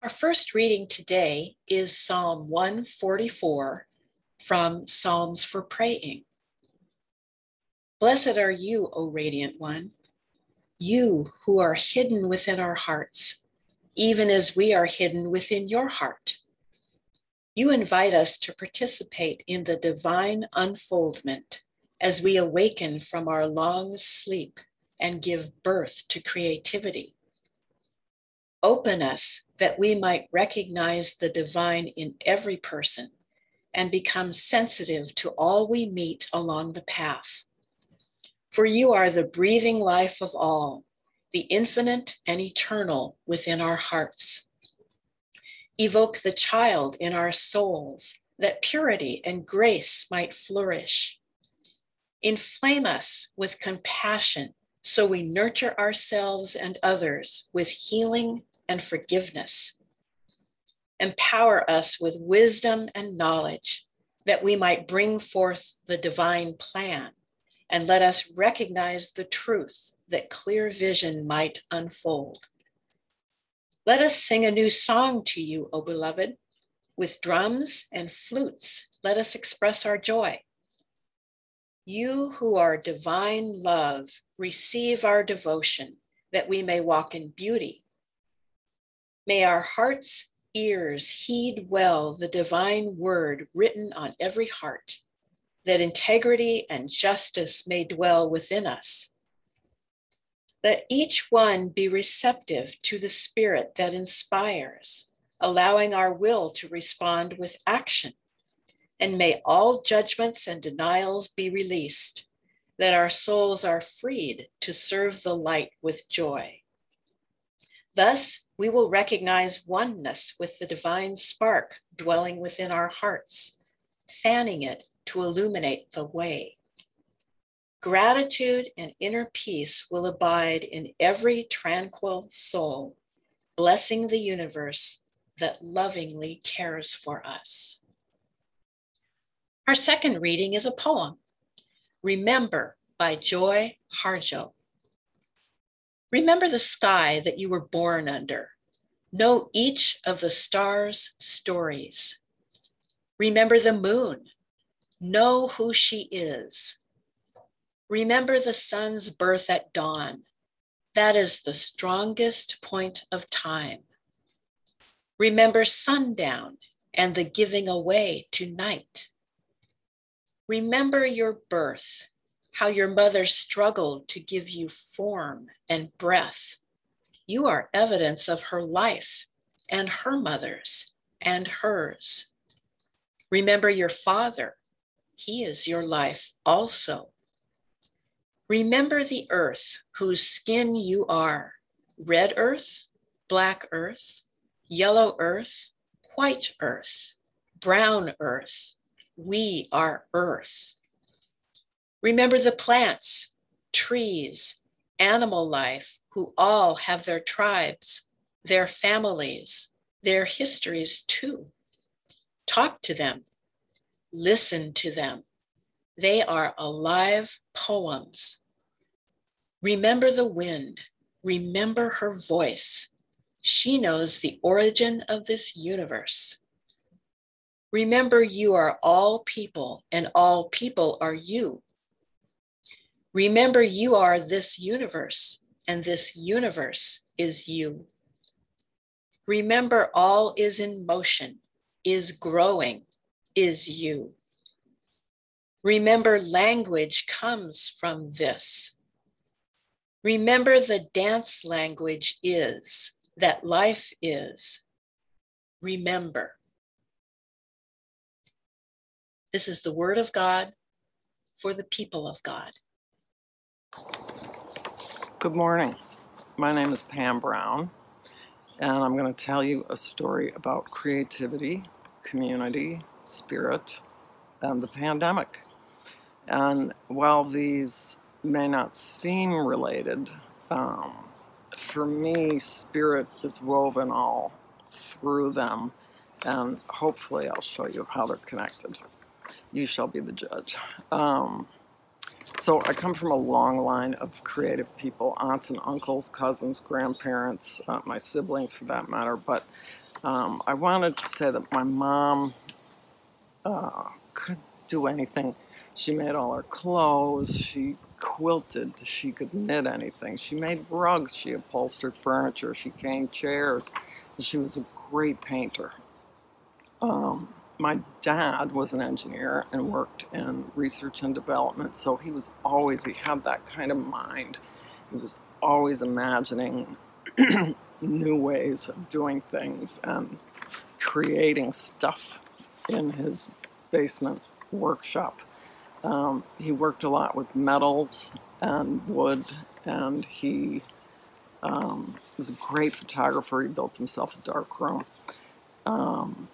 Our first reading today is Psalm 144 from Psalms for Praying. Blessed are you, O Radiant One, you who are hidden within our hearts, even as we are hidden within your heart. You invite us to participate in the divine unfoldment as we awaken from our long sleep and give birth to creativity. Open us that we might recognize the divine in every person and become sensitive to all we meet along the path. For you are the breathing life of all, the infinite and eternal within our hearts. Evoke the child in our souls that purity and grace might flourish. Inflame us with compassion so we nurture ourselves and others with healing and forgiveness. Empower us with wisdom and knowledge that we might bring forth the divine plan and let us recognize the truth that clear vision might unfold. Let us sing a new song to you, O beloved. With drums and flutes, let us express our joy. You who are divine love, receive our devotion that we may walk in beauty May our heart's ears heed well the divine word written on every heart, that integrity and justice may dwell within us. Let each one be receptive to the spirit that inspires, allowing our will to respond with action. And may all judgments and denials be released, that our souls are freed to serve the light with joy. Thus, we will recognize oneness with the divine spark dwelling within our hearts, fanning it to illuminate the way. Gratitude and inner peace will abide in every tranquil soul, blessing the universe that lovingly cares for us. Our second reading is a poem, Remember by Joy Harjo. Remember the sky that you were born under. Know each of the stars' stories. Remember the moon. Know who she is. Remember the sun's birth at dawn. That is the strongest point of time. Remember sundown and the giving away to night. Remember your birth how your mother struggled to give you form and breath. You are evidence of her life and her mother's and hers. Remember your father. He is your life also. Remember the earth whose skin you are red earth, black earth, yellow earth, white earth, brown earth. We are earth. Remember the plants, trees, animal life, who all have their tribes, their families, their histories too. Talk to them, listen to them. They are alive poems. Remember the wind, remember her voice. She knows the origin of this universe. Remember, you are all people, and all people are you. Remember, you are this universe, and this universe is you. Remember, all is in motion, is growing, is you. Remember, language comes from this. Remember, the dance language is, that life is. Remember. This is the word of God for the people of God. Good morning. My name is Pam Brown, and I'm going to tell you a story about creativity, community, spirit, and the pandemic. And while these may not seem related, um, for me, spirit is woven all through them, and hopefully, I'll show you how they're connected. You shall be the judge. Um, so I come from a long line of creative people, aunts and uncles, cousins, grandparents, uh, my siblings for that matter. But um, I wanted to say that my mom uh, could do anything. She made all her clothes. She quilted. She could knit anything. She made rugs. She upholstered furniture. She caned chairs. She was a great painter. Um, my dad was an engineer and worked in research and development, so he was always, he had that kind of mind. He was always imagining new ways of doing things and creating stuff in his basement workshop. Um, he worked a lot with metals and wood, and he um, was a great photographer. He built himself a dark room. Um,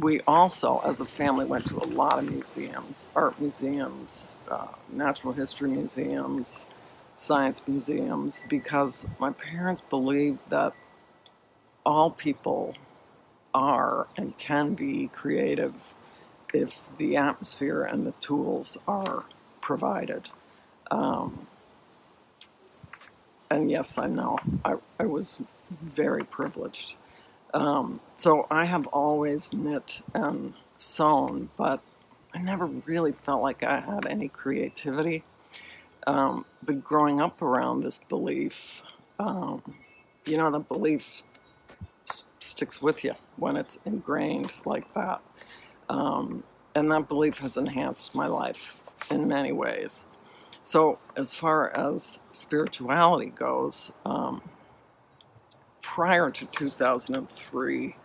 we also, as a family, went to a lot of museums, art museums, uh, natural history museums, science museums, because my parents believed that all people are and can be creative if the atmosphere and the tools are provided. Um, and yes, I know I, I was very privileged. Um, so I have always knit and sewn, but I never really felt like I had any creativity. Um, but growing up around this belief, um, you know, the belief s- sticks with you when it's ingrained like that. Um, and that belief has enhanced my life in many ways. So, as far as spirituality goes, um, prior to 2003,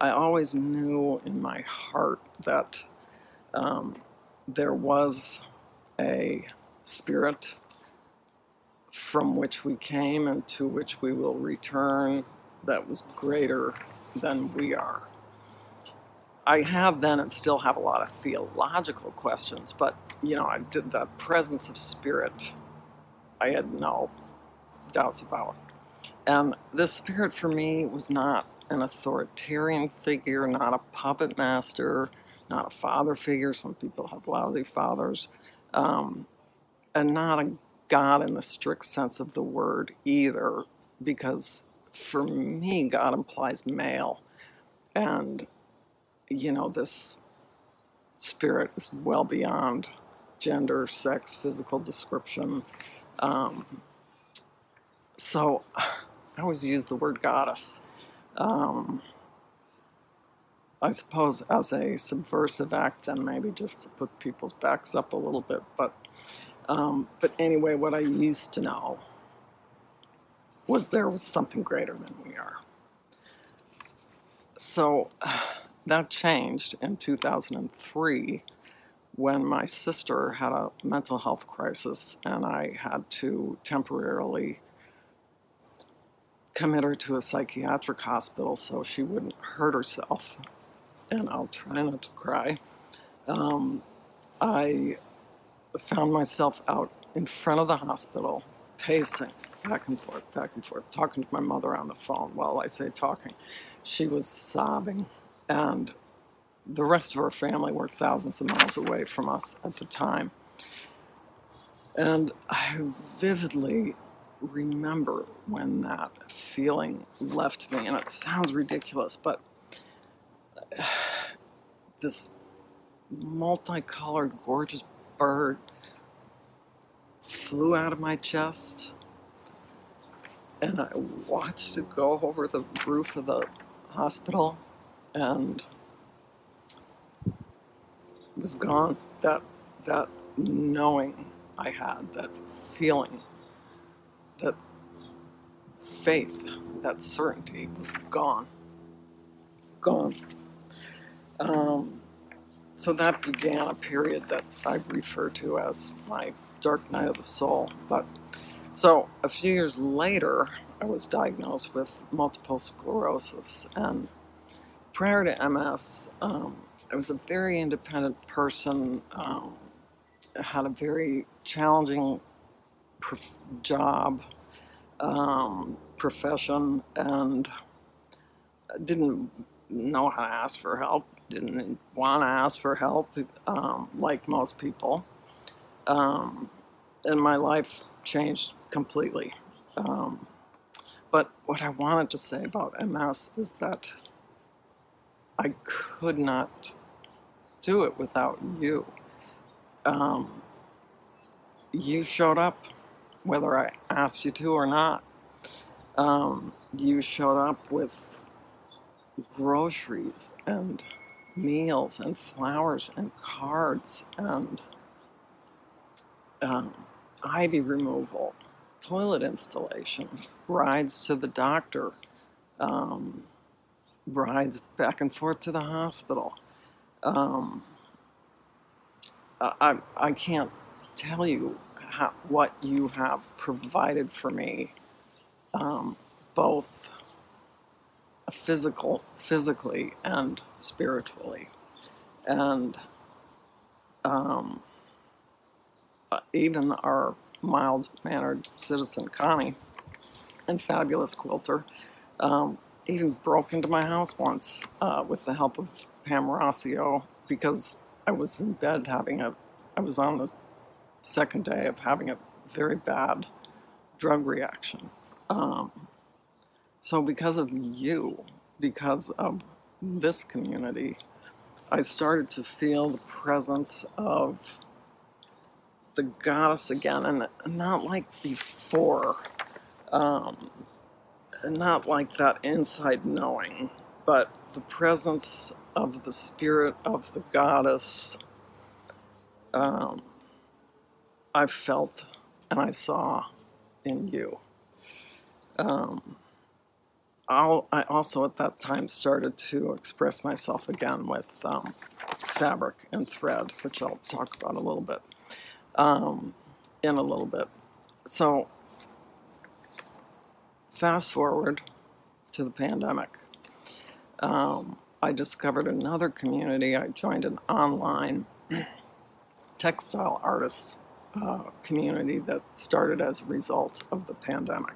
I always knew in my heart that um, there was a spirit from which we came and to which we will return that was greater than we are. I have then and still have a lot of theological questions, but you know, I did that presence of spirit. I had no doubts about. And this spirit for me was not an authoritarian figure, not a puppet master, not a father figure. Some people have lousy fathers. Um, and not a God in the strict sense of the word either, because for me, God implies male. And, you know, this spirit is well beyond gender, sex, physical description. Um, so I always use the word goddess. Um, I suppose as a subversive act and maybe just to put people's backs up a little bit. But um, but anyway, what I used to know was there was something greater than we are. So that changed in 2003 when my sister had a mental health crisis and I had to temporarily commit her to a psychiatric hospital so she wouldn't hurt herself. And I'll try not to cry. Um, I found myself out in front of the hospital, pacing back and forth, back and forth, talking to my mother on the phone. While I say talking, she was sobbing, and the rest of her family were thousands of miles away from us at the time. And I vividly remember when that feeling left me, and it sounds ridiculous, but this multicolored, gorgeous bird flew out of my chest, and I watched it go over the roof of the hospital, and was gone. That that knowing I had, that feeling, that faith, that certainty was gone. Gone. Um, so that began a period that I refer to as my dark night of the soul. But so a few years later, I was diagnosed with multiple sclerosis, and prior to MS, um, I was a very independent person. Um, had a very challenging prof- job, um, profession, and didn't know how to ask for help. Didn't want to ask for help, um, like most people. Um, and my life changed completely. Um, but what I wanted to say about MS is that I could not do it without you. Um, you showed up whether I asked you to or not. Um, you showed up with groceries and meals and flowers and cards and um, ivy removal, toilet installation, rides to the doctor, um, rides back and forth to the hospital. Um, I, I can't tell you how, what you have provided for me, um, both physical, physically and spiritually, and um, uh, even our mild-mannered citizen Connie and fabulous quilter um, even broke into my house once uh, with the help of Pam Rossio because I was in bed having a, I was on the second day of having a very bad drug reaction. Um, so, because of you, because of this community, I started to feel the presence of the goddess again, and not like before, um, not like that inside knowing, but the presence of the spirit of the goddess. Um, I felt and I saw in you. Um, I also at that time started to express myself again with um, fabric and thread, which I'll talk about a little bit um, in a little bit. So, fast forward to the pandemic. Um, I discovered another community. I joined an online textile artists uh, community that started as a result of the pandemic.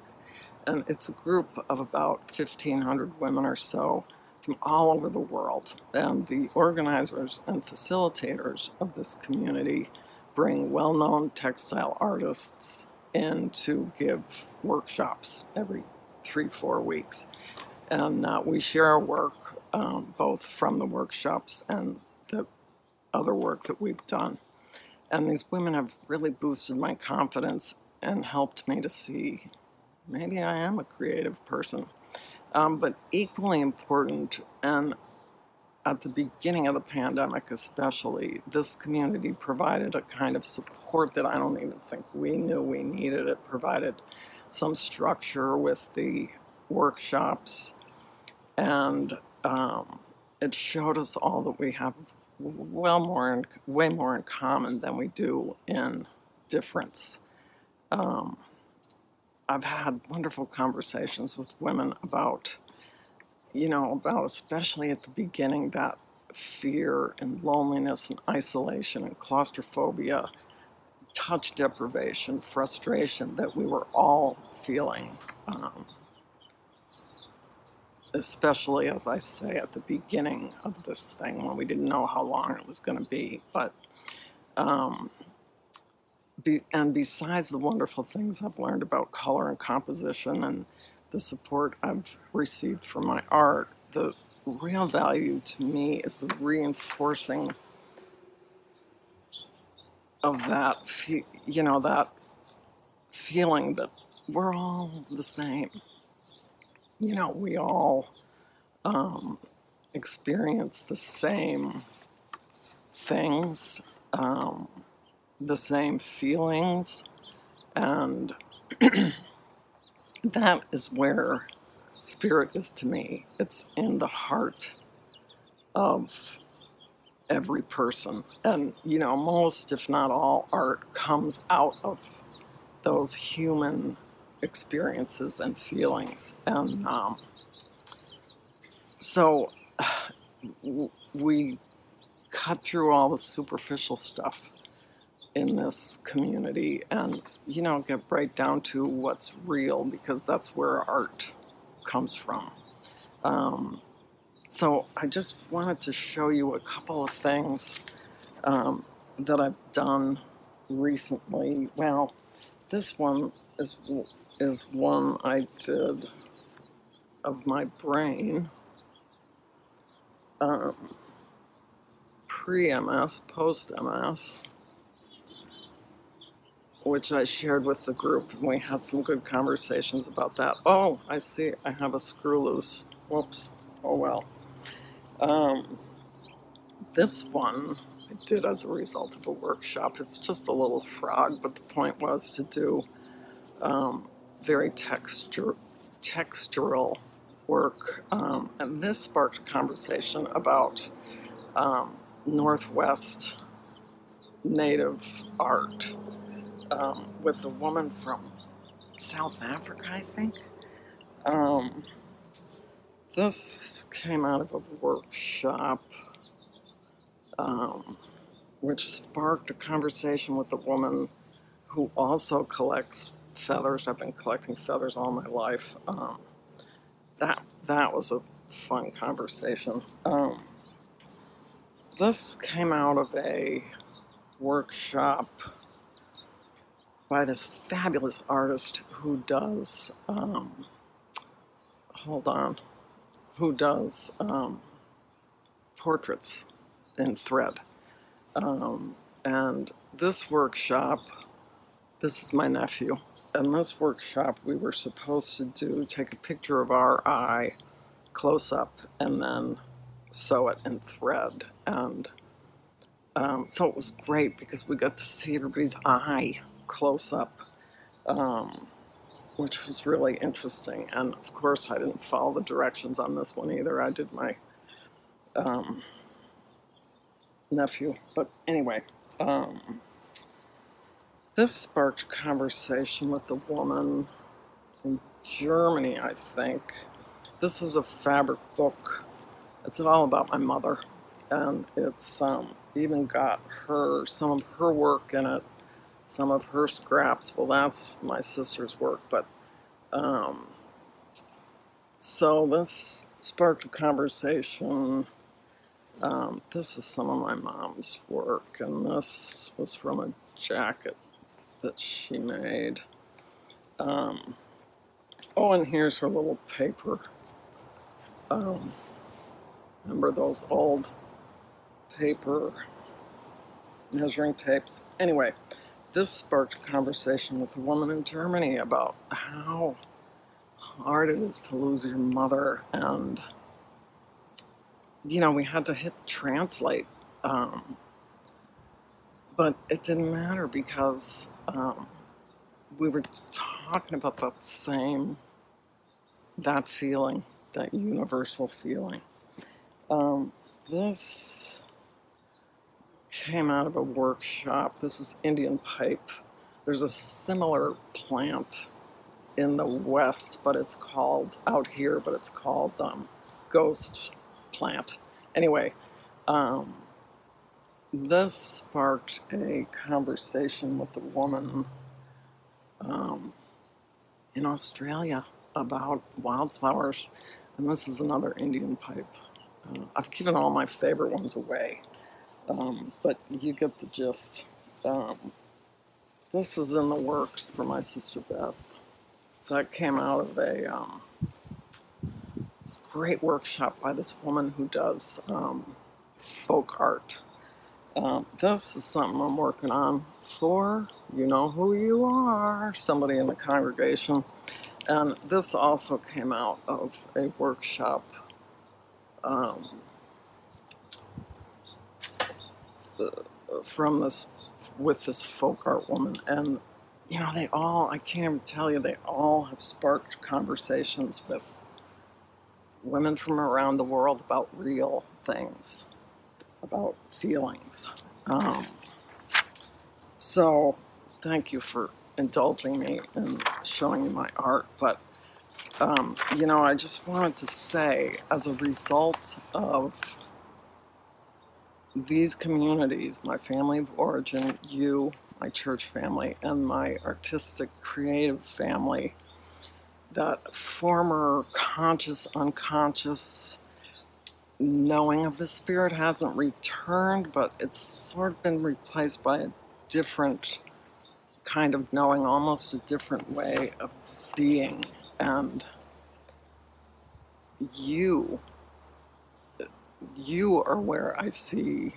And it's a group of about 1,500 women or so from all over the world. And the organizers and facilitators of this community bring well known textile artists in to give workshops every three, four weeks. And uh, we share our work um, both from the workshops and the other work that we've done. And these women have really boosted my confidence and helped me to see maybe I am a creative person. Um, but equally important, and at the beginning of the pandemic especially, this community provided a kind of support that I don't even think we knew we needed. It provided some structure with the workshops, and um, it showed us all that we have well more, in, way more in common than we do in difference. Um, I've had wonderful conversations with women about, you know, about especially at the beginning that fear and loneliness and isolation and claustrophobia, touch deprivation, frustration that we were all feeling. Um, especially as I say at the beginning of this thing when we didn't know how long it was going to be. But, um, be, and besides the wonderful things I've learned about color and composition and the support I've received from my art, the real value to me is the reinforcing of that, you know, that feeling that we're all the same you know, we all um, experience the same things, um, the same feelings, and that is where spirit is to me. It's in the heart of every person. And, you know, most, if not all, art comes out of those human experiences and feelings. And um, so we cut through all the superficial stuff in this community and, you know, get right down to what's real because that's where art comes from. Um, so I just wanted to show you a couple of things um, that I've done recently. Well, this one is is one I did of my brain, um, pre MS, post MS, which I shared with the group, and we had some good conversations about that. Oh, I see, I have a screw loose. Whoops. Oh well. Um, this one I did as a result of a workshop. It's just a little frog, but the point was to do um, very texture, textural work. Um, and this sparked a conversation about um, Northwest Native art um, with a woman from South Africa, I think. Um, this came out of a workshop um, which sparked a conversation with a woman who also collects feathers. I've been collecting feathers all my life. Um, that that was a fun conversation. Um, this came out of a workshop by this fabulous artist who does. Um, hold on, who does um, portraits in thread. Um, and this workshop, this is my nephew. And this workshop, we were supposed to do take a picture of our eye close up and then sew it in thread. And um, so it was great because we got to see everybody's eye close up, um, which was really interesting. And of course, I didn't follow the directions on this one either. I did my um, nephew. But anyway, um, this sparked conversation with a woman in Germany, I think. This is a fabric book. It's all about my mother, and it's um, even got her some of her work in it, some of her scraps. Well, that's my sister's work, but um, so this sparked a conversation um, this is some of my mom's work, and this was from a jacket that she made. Um, oh, and here's her little paper. Um, remember those old paper measuring tapes? Anyway, this sparked a conversation with a woman in Germany about how hard it is to lose your mother and you know, we had to hit translate. Um, but it didn't matter because um, we were talking about that same, that feeling, that universal feeling. Um, this came out of a workshop. This is Indian pipe. There's a similar plant in the West, but it's called, out here, but it's called um, ghost plant. Anyway, um, this sparked a conversation with a woman um, in Australia about wildflowers, and this is another Indian pipe. Uh, I've given all my favorite ones away, um, but you get the gist. Um, this is in the works for my sister Beth. That came out of a um, great workshop by this woman who does um, folk art. Um, this is something I'm working on for you know who you are, somebody in the congregation. And this also came out of a workshop um, from this with this folk art woman and you know they all i can't even tell you they all have sparked conversations with women from around the world about real things, about feelings. Um, so, thank you for indulging me and showing me my art. But, um, you know, I just wanted to say, as a result of these communities, my family of origin, you, my church family, and my artistic creative family, that former conscious, unconscious knowing of the spirit hasn't returned, but it's sort of been replaced by a different kind of knowing, almost a different way of being. And you, you are where I see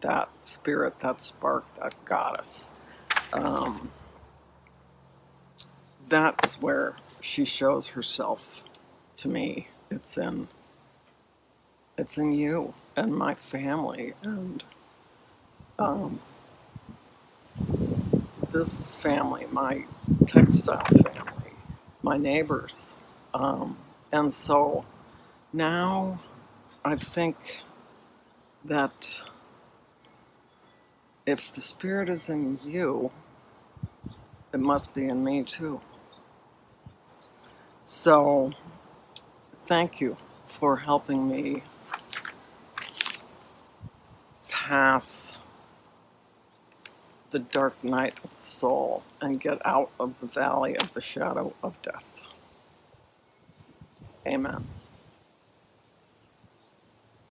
that spirit, that spark, that goddess. Um, that is where she shows herself to me. It's in it's in you and my family and um, this family, my textile family, my neighbors. Um, and so now I think that if the spirit is in you, it must be in me too. So thank you for helping me pass the dark night of the soul and get out of the valley of the shadow of death. Amen.